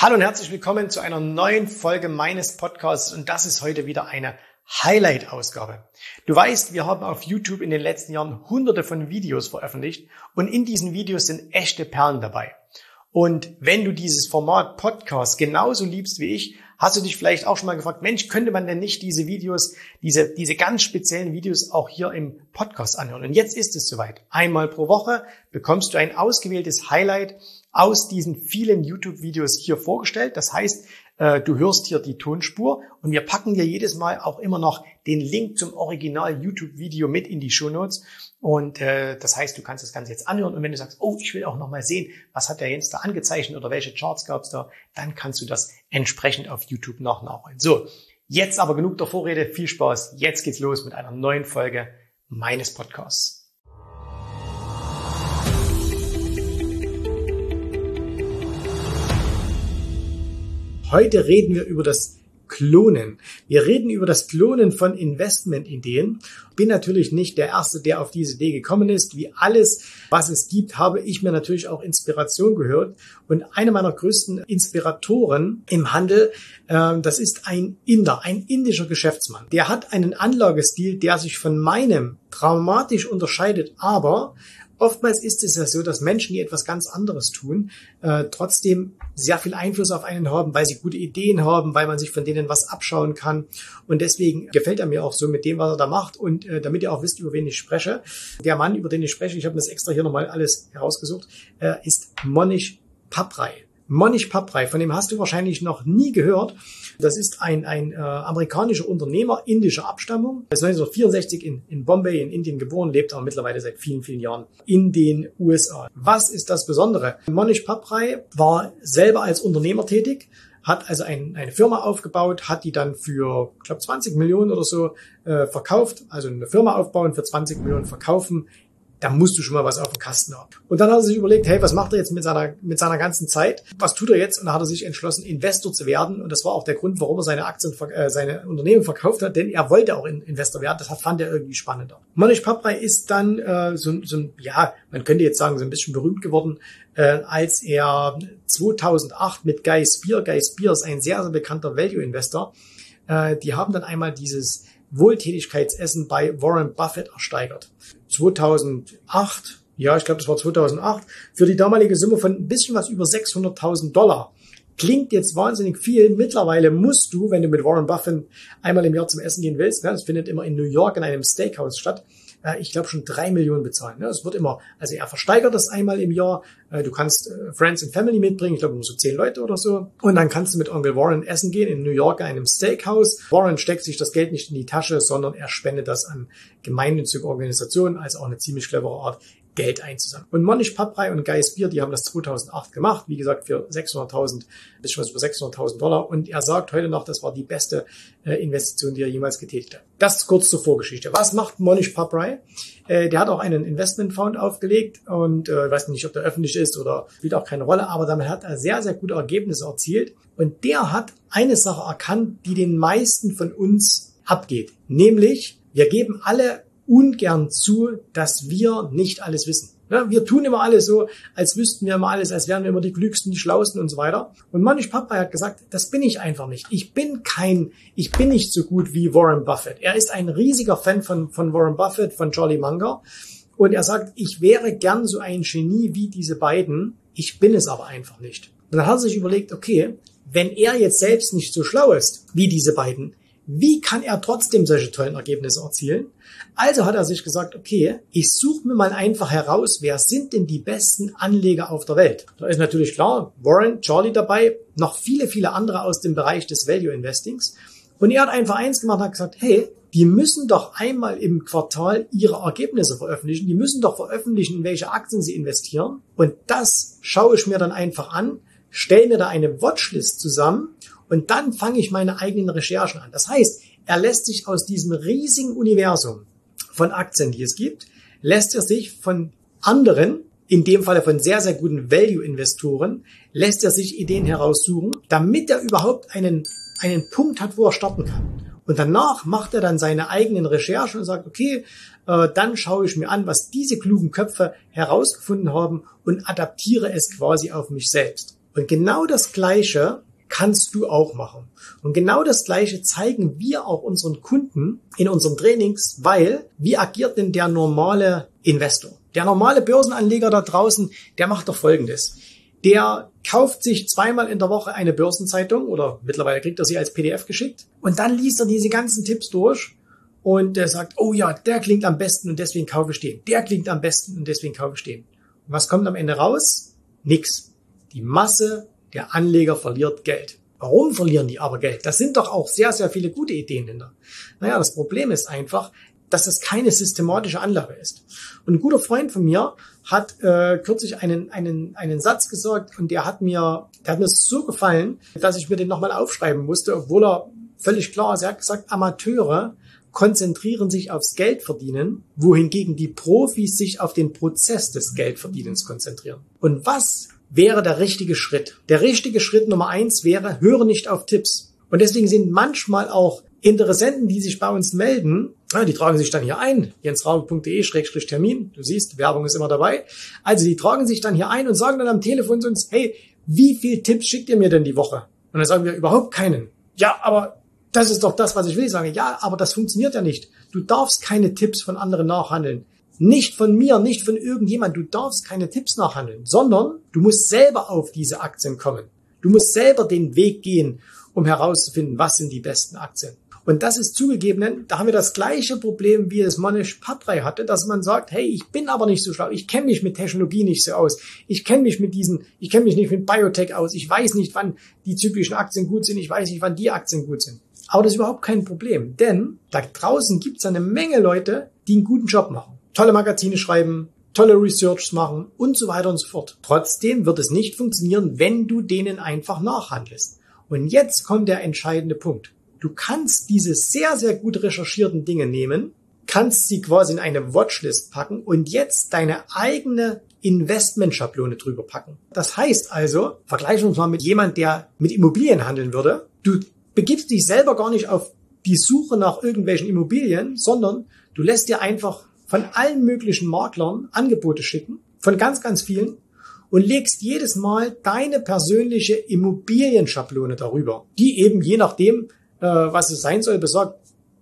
Hallo und herzlich willkommen zu einer neuen Folge meines Podcasts und das ist heute wieder eine Highlight-Ausgabe. Du weißt, wir haben auf YouTube in den letzten Jahren hunderte von Videos veröffentlicht und in diesen Videos sind echte Perlen dabei. Und wenn du dieses Format Podcast genauso liebst wie ich, hast du dich vielleicht auch schon mal gefragt, Mensch, könnte man denn nicht diese Videos, diese, diese ganz speziellen Videos auch hier im Podcast anhören? Und jetzt ist es soweit. Einmal pro Woche bekommst du ein ausgewähltes Highlight aus diesen vielen YouTube-Videos hier vorgestellt. Das heißt, äh, du hörst hier die Tonspur und wir packen dir jedes Mal auch immer noch den Link zum Original YouTube-Video mit in die Show Notes. Und äh, das heißt, du kannst das Ganze jetzt anhören und wenn du sagst, oh, ich will auch noch mal sehen, was hat der Jens da angezeichnet oder welche Charts gab es da, dann kannst du das entsprechend auf YouTube noch nachholen. So, jetzt aber genug der Vorrede, viel Spaß. Jetzt geht's los mit einer neuen Folge meines Podcasts. Heute reden wir über das Klonen. Wir reden über das Klonen von Investmentideen. Bin natürlich nicht der Erste, der auf diese Idee gekommen ist. Wie alles, was es gibt, habe ich mir natürlich auch Inspiration gehört. Und einer meiner größten Inspiratoren im Handel, äh, das ist ein Inder, ein indischer Geschäftsmann. Der hat einen Anlagestil, der sich von meinem dramatisch unterscheidet, aber Oftmals ist es ja so, dass Menschen, die etwas ganz anderes tun, äh, trotzdem sehr viel Einfluss auf einen haben, weil sie gute Ideen haben, weil man sich von denen was abschauen kann. Und deswegen gefällt er mir auch so mit dem, was er da macht. Und äh, damit ihr auch wisst, über wen ich spreche, der Mann, über den ich spreche, ich habe das extra hier nochmal alles herausgesucht, äh, ist Monish Paprei. Monish Paprei, von dem hast du wahrscheinlich noch nie gehört. Das ist ein, ein äh, amerikanischer Unternehmer indischer Abstammung. Er ist 1964 in, in Bombay in Indien geboren, lebt aber mittlerweile seit vielen, vielen Jahren in den USA. Was ist das Besondere? Monish Paprei war selber als Unternehmer tätig, hat also ein, eine Firma aufgebaut, hat die dann für, ich glaube, 20 Millionen oder so äh, verkauft. Also eine Firma aufbauen, für 20 Millionen verkaufen da musst du schon mal was auf dem Kasten haben. Und dann hat er sich überlegt, hey, was macht er jetzt mit seiner, mit seiner ganzen Zeit? Was tut er jetzt? Und dann hat er sich entschlossen, Investor zu werden. Und das war auch der Grund, warum er seine Aktien, äh, seine Unternehmen verkauft hat, denn er wollte auch Investor werden. Das fand er irgendwie spannender. Manish Paprei ist dann äh, so, so, ja, man könnte jetzt sagen, so ein bisschen berühmt geworden, äh, als er 2008 mit Guy Spear, Guy Spear ist ein sehr, sehr bekannter Value-Investor, äh, die haben dann einmal dieses Wohltätigkeitsessen bei Warren Buffett ersteigert. 2008, ja, ich glaube, das war 2008, für die damalige Summe von ein bisschen was über 600.000 Dollar. Klingt jetzt wahnsinnig viel. Mittlerweile musst du, wenn du mit Warren Buffett einmal im Jahr zum Essen gehen willst, ne, das findet immer in New York in einem Steakhouse statt, äh, ich glaube schon drei Millionen bezahlen. Ne? Es wird immer, also er versteigert das einmal im Jahr. Äh, du kannst äh, Friends and Family mitbringen, ich glaube um so zehn Leute oder so. Und dann kannst du mit Onkel Warren essen gehen in New York in einem Steakhouse. Warren steckt sich das Geld nicht in die Tasche, sondern er spendet das an gemeinnützige Organisationen, also auch eine ziemlich clevere Art, Geld einzusammeln. Und Monish Paprei und Guy Spear, die haben das 2008 gemacht, wie gesagt, für 600.000, bisschen was über 600.000 Dollar. Und er sagt heute noch, das war die beste äh, Investition, die er jemals getätigt hat. Das kurz zur Vorgeschichte. Was macht Monish Paprei? Äh, der hat auch einen Investment Fund aufgelegt und äh, weiß nicht, ob der öffentlich ist oder spielt auch keine Rolle, aber damit hat er sehr, sehr gute Ergebnisse erzielt. Und der hat eine Sache erkannt, die den meisten von uns abgeht. Nämlich, wir geben alle ungern zu, dass wir nicht alles wissen. Ja, wir tun immer alles so, als wüssten wir immer alles, als wären wir immer die Klügsten, die Schlausten und so weiter. Und Manish Papa hat gesagt, das bin ich einfach nicht. Ich bin kein, ich bin nicht so gut wie Warren Buffett. Er ist ein riesiger Fan von, von Warren Buffett, von Charlie Munger. Und er sagt, ich wäre gern so ein Genie wie diese beiden. Ich bin es aber einfach nicht. Und dann hat er sich überlegt, okay, wenn er jetzt selbst nicht so schlau ist wie diese beiden, wie kann er trotzdem solche tollen Ergebnisse erzielen? Also hat er sich gesagt, okay, ich suche mir mal einfach heraus, wer sind denn die besten Anleger auf der Welt? Da ist natürlich klar, Warren, Charlie dabei, noch viele, viele andere aus dem Bereich des Value Investings. Und er hat einfach eins gemacht und hat gesagt, hey, die müssen doch einmal im Quartal ihre Ergebnisse veröffentlichen. Die müssen doch veröffentlichen, in welche Aktien sie investieren. Und das schaue ich mir dann einfach an, stelle mir da eine Watchlist zusammen und dann fange ich meine eigenen Recherchen an. Das heißt, er lässt sich aus diesem riesigen Universum von Aktien, die es gibt, lässt er sich von anderen, in dem Falle von sehr, sehr guten Value-Investoren, lässt er sich Ideen heraussuchen, damit er überhaupt einen, einen Punkt hat, wo er starten kann. Und danach macht er dann seine eigenen Recherchen und sagt, okay, äh, dann schaue ich mir an, was diese klugen Köpfe herausgefunden haben und adaptiere es quasi auf mich selbst. Und genau das Gleiche kannst du auch machen. Und genau das Gleiche zeigen wir auch unseren Kunden in unseren Trainings, weil wie agiert denn der normale Investor? Der normale Börsenanleger da draußen, der macht doch Folgendes. Der kauft sich zweimal in der Woche eine Börsenzeitung oder mittlerweile kriegt er sie als PDF geschickt und dann liest er diese ganzen Tipps durch und der sagt, oh ja, der klingt am besten und deswegen kaufe ich den. Der klingt am besten und deswegen kaufe ich den. Und was kommt am Ende raus? Nix. Die Masse der Anleger verliert Geld. Warum verlieren die aber Geld? Das sind doch auch sehr, sehr viele gute Ideen hinter. Naja, das Problem ist einfach, dass das keine systematische Anlage ist. Und ein guter Freund von mir hat äh, kürzlich einen, einen, einen Satz gesagt und der hat mir, der hat mir so gefallen, dass ich mir den nochmal aufschreiben musste, obwohl er völlig klar ist. Er hat gesagt, Amateure konzentrieren sich aufs Geldverdienen, wohingegen die Profis sich auf den Prozess des Geldverdienens konzentrieren. Und was wäre der richtige Schritt? Der richtige Schritt Nummer eins wäre, höre nicht auf Tipps. Und deswegen sind manchmal auch Interessenten, die sich bei uns melden, die tragen sich dann hier ein, jensraube.de-termin. Du siehst, Werbung ist immer dabei. Also die tragen sich dann hier ein und sagen dann am Telefon zu uns, hey, wie viel Tipps schickt ihr mir denn die Woche? Und dann sagen wir überhaupt keinen. Ja, aber das ist doch das, was ich will. Ich sage, ja, aber das funktioniert ja nicht. Du darfst keine Tipps von anderen nachhandeln. Nicht von mir, nicht von irgendjemand. Du darfst keine Tipps nachhandeln, sondern du musst selber auf diese Aktien kommen. Du musst selber den Weg gehen, um herauszufinden, was sind die besten Aktien. Und das ist zugegeben, da haben wir das gleiche Problem, wie es Manish Patrai hatte, dass man sagt, hey, ich bin aber nicht so schlau, ich kenne mich mit Technologie nicht so aus, ich kenne mich mit diesen, ich kenne mich nicht mit Biotech aus, ich weiß nicht, wann die zyklischen Aktien gut sind, ich weiß nicht, wann die Aktien gut sind. Aber das ist überhaupt kein Problem, denn da draußen gibt es eine Menge Leute, die einen guten Job machen. Tolle Magazine schreiben, tolle Researches machen und so weiter und so fort. Trotzdem wird es nicht funktionieren, wenn du denen einfach nachhandelst. Und jetzt kommt der entscheidende Punkt. Du kannst diese sehr, sehr gut recherchierten Dinge nehmen, kannst sie quasi in eine Watchlist packen und jetzt deine eigene Investmentschablone drüber packen. Das heißt also, vergleichen wir uns mal mit jemand, der mit Immobilien handeln würde. Du begibst dich selber gar nicht auf die Suche nach irgendwelchen Immobilien, sondern du lässt dir einfach von allen möglichen Maklern Angebote schicken, von ganz, ganz vielen, und legst jedes Mal deine persönliche Immobilienschablone darüber, die eben je nachdem, äh, was es sein soll, besagt,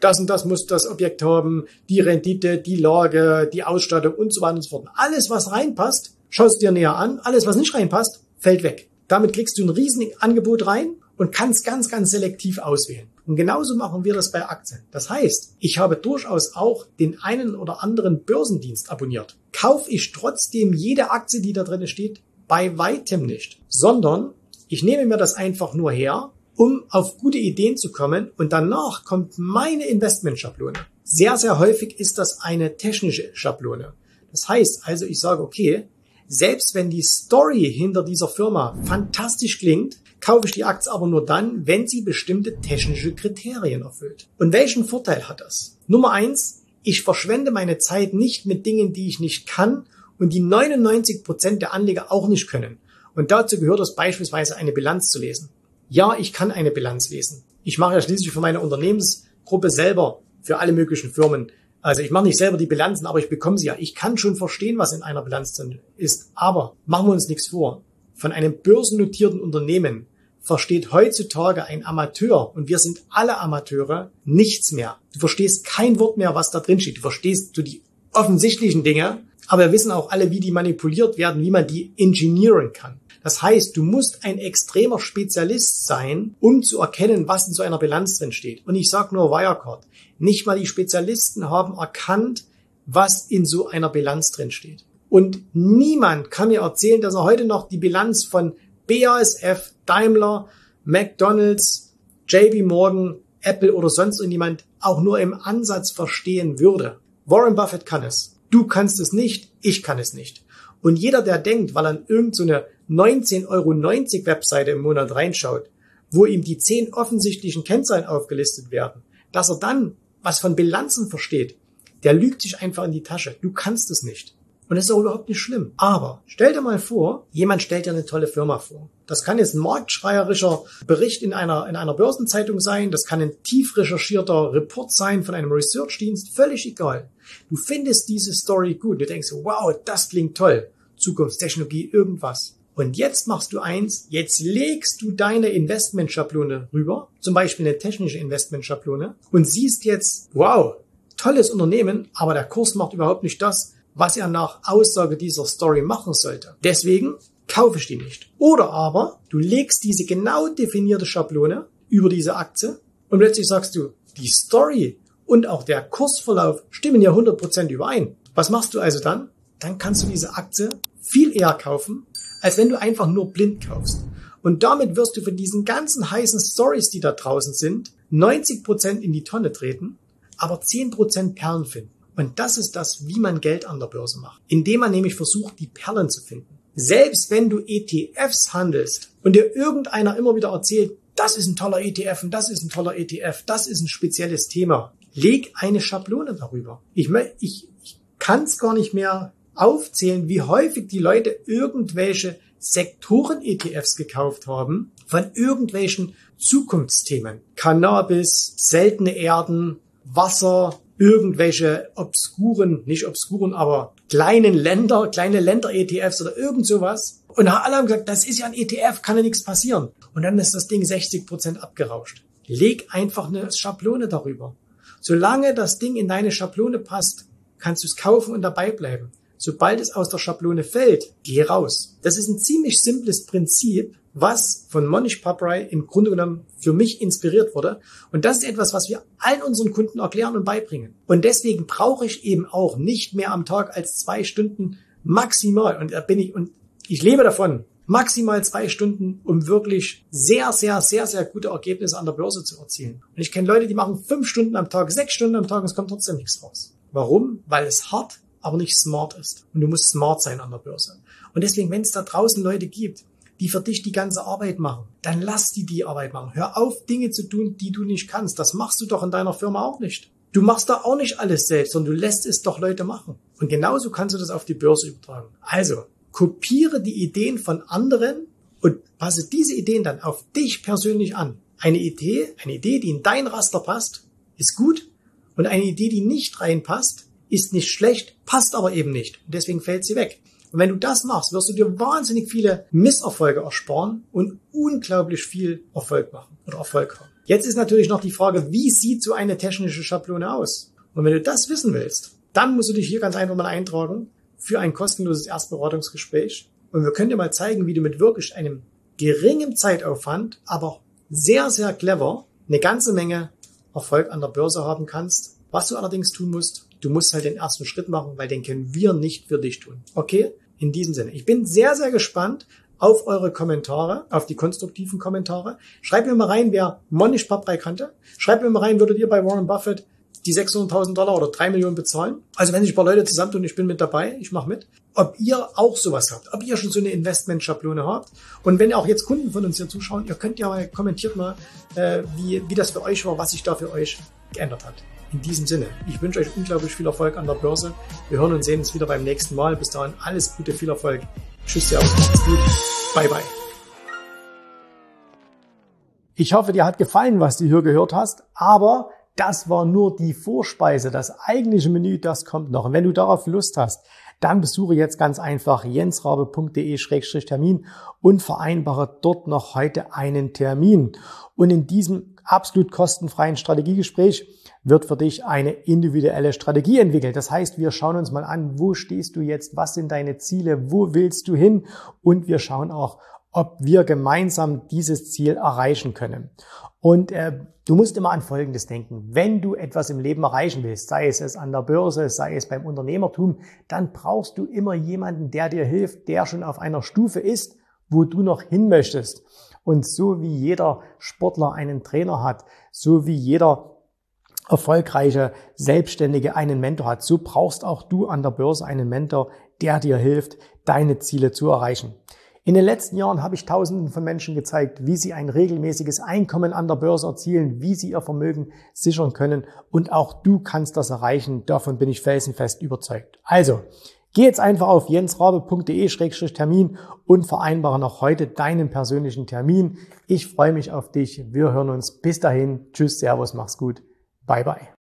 das und das muss das Objekt haben, die Rendite, die Lage, die Ausstattung und so weiter und so fort. Alles, was reinpasst, schaust dir näher an. Alles, was nicht reinpasst, fällt weg. Damit kriegst du ein riesiges Angebot rein und kannst ganz, ganz selektiv auswählen. Und genauso machen wir das bei Aktien. Das heißt, ich habe durchaus auch den einen oder anderen Börsendienst abonniert. Kaufe ich trotzdem jede Aktie, die da drin steht? Bei weitem nicht. Sondern ich nehme mir das einfach nur her, um auf gute Ideen zu kommen und danach kommt meine Investmentschablone. Sehr, sehr häufig ist das eine technische Schablone. Das heißt also, ich sage, okay, selbst wenn die Story hinter dieser Firma fantastisch klingt, kaufe ich die Aktie aber nur dann, wenn sie bestimmte technische Kriterien erfüllt. Und welchen Vorteil hat das? Nummer eins, ich verschwende meine Zeit nicht mit Dingen, die ich nicht kann und die 99 Prozent der Anleger auch nicht können. Und dazu gehört es beispielsweise eine Bilanz zu lesen. Ja, ich kann eine Bilanz lesen. Ich mache ja schließlich für meine Unternehmensgruppe selber, für alle möglichen Firmen. Also ich mache nicht selber die Bilanzen, aber ich bekomme sie ja. Ich kann schon verstehen, was in einer Bilanz drin ist. Aber machen wir uns nichts vor von einem börsennotierten Unternehmen versteht heutzutage ein Amateur, und wir sind alle Amateure, nichts mehr. Du verstehst kein Wort mehr, was da drin steht. Du verstehst so die offensichtlichen Dinge, aber wir wissen auch alle, wie die manipuliert werden, wie man die engineeren kann. Das heißt, du musst ein extremer Spezialist sein, um zu erkennen, was in so einer Bilanz drin steht. Und ich sage nur Wirecard. Nicht mal die Spezialisten haben erkannt, was in so einer Bilanz drin steht. Und niemand kann mir erzählen, dass er heute noch die Bilanz von BASF, Daimler, McDonald's, JB Morgan, Apple oder sonst irgendjemand auch nur im Ansatz verstehen würde. Warren Buffett kann es. Du kannst es nicht, ich kann es nicht. Und jeder, der denkt, weil er an irgendeine so 19,90 Euro Webseite im Monat reinschaut, wo ihm die zehn offensichtlichen Kennzahlen aufgelistet werden, dass er dann was von Bilanzen versteht, der lügt sich einfach in die Tasche. Du kannst es nicht. Und das ist auch überhaupt nicht schlimm. Aber stell dir mal vor, jemand stellt dir eine tolle Firma vor. Das kann jetzt ein marktschreierischer Bericht in einer, in einer Börsenzeitung sein. Das kann ein tief recherchierter Report sein von einem Research-Dienst. Völlig egal. Du findest diese Story gut. Du denkst, wow, das klingt toll. Zukunftstechnologie, irgendwas. Und jetzt machst du eins, jetzt legst du deine Investmentschablone rüber, zum Beispiel eine technische Investmentschablone, und siehst jetzt, wow, tolles Unternehmen, aber der Kurs macht überhaupt nicht das, was er nach Aussage dieser Story machen sollte. Deswegen kaufe ich die nicht. Oder aber du legst diese genau definierte Schablone über diese Aktie und plötzlich sagst du, die Story und auch der Kursverlauf stimmen ja 100% überein. Was machst du also dann? Dann kannst du diese Aktie viel eher kaufen, als wenn du einfach nur blind kaufst. Und damit wirst du von diesen ganzen heißen Stories, die da draußen sind, 90% in die Tonne treten, aber 10% Perlen finden. Und das ist das, wie man Geld an der Börse macht. Indem man nämlich versucht, die Perlen zu finden. Selbst wenn du ETFs handelst und dir irgendeiner immer wieder erzählt, das ist ein toller ETF und das ist ein toller ETF, das ist ein spezielles Thema, leg eine Schablone darüber. Ich, ich, ich kann es gar nicht mehr aufzählen, wie häufig die Leute irgendwelche Sektoren-ETFs gekauft haben von irgendwelchen Zukunftsthemen. Cannabis, seltene Erden, Wasser, irgendwelche obskuren, nicht obskuren, aber kleinen Länder, kleine Länder-ETFs oder irgend sowas. Und alle haben gesagt, das ist ja ein ETF, kann ja nichts passieren. Und dann ist das Ding 60 Prozent abgerauscht. Leg einfach eine Schablone darüber. Solange das Ding in deine Schablone passt, kannst du es kaufen und dabei bleiben. Sobald es aus der Schablone fällt, geh raus. Das ist ein ziemlich simples Prinzip, was von Monish Paprai im Grunde genommen für mich inspiriert wurde. Und das ist etwas, was wir allen unseren Kunden erklären und beibringen. Und deswegen brauche ich eben auch nicht mehr am Tag als zwei Stunden maximal. Und da bin ich, und ich lebe davon, maximal zwei Stunden, um wirklich sehr, sehr, sehr, sehr gute Ergebnisse an der Börse zu erzielen. Und ich kenne Leute, die machen fünf Stunden am Tag, sechs Stunden am Tag und es kommt trotzdem nichts raus. Warum? Weil es hart, aber nicht smart ist. Und du musst smart sein an der Börse. Und deswegen, wenn es da draußen Leute gibt, die für dich die ganze Arbeit machen, dann lass die die Arbeit machen. Hör auf, Dinge zu tun, die du nicht kannst. Das machst du doch in deiner Firma auch nicht. Du machst da auch nicht alles selbst, sondern du lässt es doch Leute machen. Und genauso kannst du das auf die Börse übertragen. Also, kopiere die Ideen von anderen und passe diese Ideen dann auf dich persönlich an. Eine Idee, eine Idee, die in dein Raster passt, ist gut. Und eine Idee, die nicht reinpasst, ist nicht schlecht, passt aber eben nicht. Und deswegen fällt sie weg. Und wenn du das machst, wirst du dir wahnsinnig viele Misserfolge ersparen und unglaublich viel Erfolg machen oder Erfolg haben. Jetzt ist natürlich noch die Frage, wie sieht so eine technische Schablone aus? Und wenn du das wissen willst, dann musst du dich hier ganz einfach mal eintragen für ein kostenloses Erstberatungsgespräch. Und wir können dir mal zeigen, wie du mit wirklich einem geringen Zeitaufwand, aber sehr, sehr clever eine ganze Menge Erfolg an der Börse haben kannst. Was du allerdings tun musst, Du musst halt den ersten Schritt machen, weil den können wir nicht für dich tun. Okay? In diesem Sinne. Ich bin sehr, sehr gespannt auf eure Kommentare, auf die konstruktiven Kommentare. Schreibt mir mal rein, wer Monish Paprei kannte. Schreibt mir mal rein, würdet ihr bei Warren Buffett die 600.000 Dollar oder 3 Millionen bezahlen? Also wenn sich ein paar Leute zusammentun, ich bin mit dabei, ich mache mit. Ob ihr auch sowas habt, ob ihr schon so eine Investmentschablone habt. Und wenn auch jetzt Kunden von uns hier zuschauen, ihr könnt ja mal kommentiert mal, äh, wie, wie das für euch war, was sich da für euch geändert hat. In diesem Sinne, ich wünsche euch unglaublich viel Erfolg an der Börse. Wir hören und sehen uns wieder beim nächsten Mal. Bis dahin alles Gute, viel Erfolg. Tschüss, Servus, macht's gut. Bye, bye. Ich hoffe, dir hat gefallen, was du hier gehört hast, aber das war nur die Vorspeise. Das eigentliche Menü, das kommt noch. Und wenn du darauf Lust hast, dann besuche jetzt ganz einfach jensrabe.de-termin und vereinbare dort noch heute einen Termin. Und in diesem absolut kostenfreien Strategiegespräch wird für dich eine individuelle Strategie entwickelt. Das heißt, wir schauen uns mal an, wo stehst du jetzt, was sind deine Ziele, wo willst du hin und wir schauen auch, ob wir gemeinsam dieses Ziel erreichen können. Und äh, du musst immer an Folgendes denken. Wenn du etwas im Leben erreichen willst, sei es, an der Börse, sei es beim Unternehmertum, dann brauchst du immer jemanden, der dir hilft, der schon auf einer Stufe ist, wo du noch hin möchtest. Und so wie jeder Sportler einen Trainer hat, so wie jeder erfolgreiche Selbstständige einen Mentor hat, so brauchst auch du an der Börse einen Mentor, der dir hilft, deine Ziele zu erreichen. In den letzten Jahren habe ich Tausenden von Menschen gezeigt, wie sie ein regelmäßiges Einkommen an der Börse erzielen, wie sie ihr Vermögen sichern können und auch du kannst das erreichen. Davon bin ich felsenfest überzeugt. Also, geh jetzt einfach auf jensrabe.de-termin und vereinbare noch heute deinen persönlichen Termin. Ich freue mich auf dich. Wir hören uns. Bis dahin. Tschüss, Servus, mach's gut. Bye bye.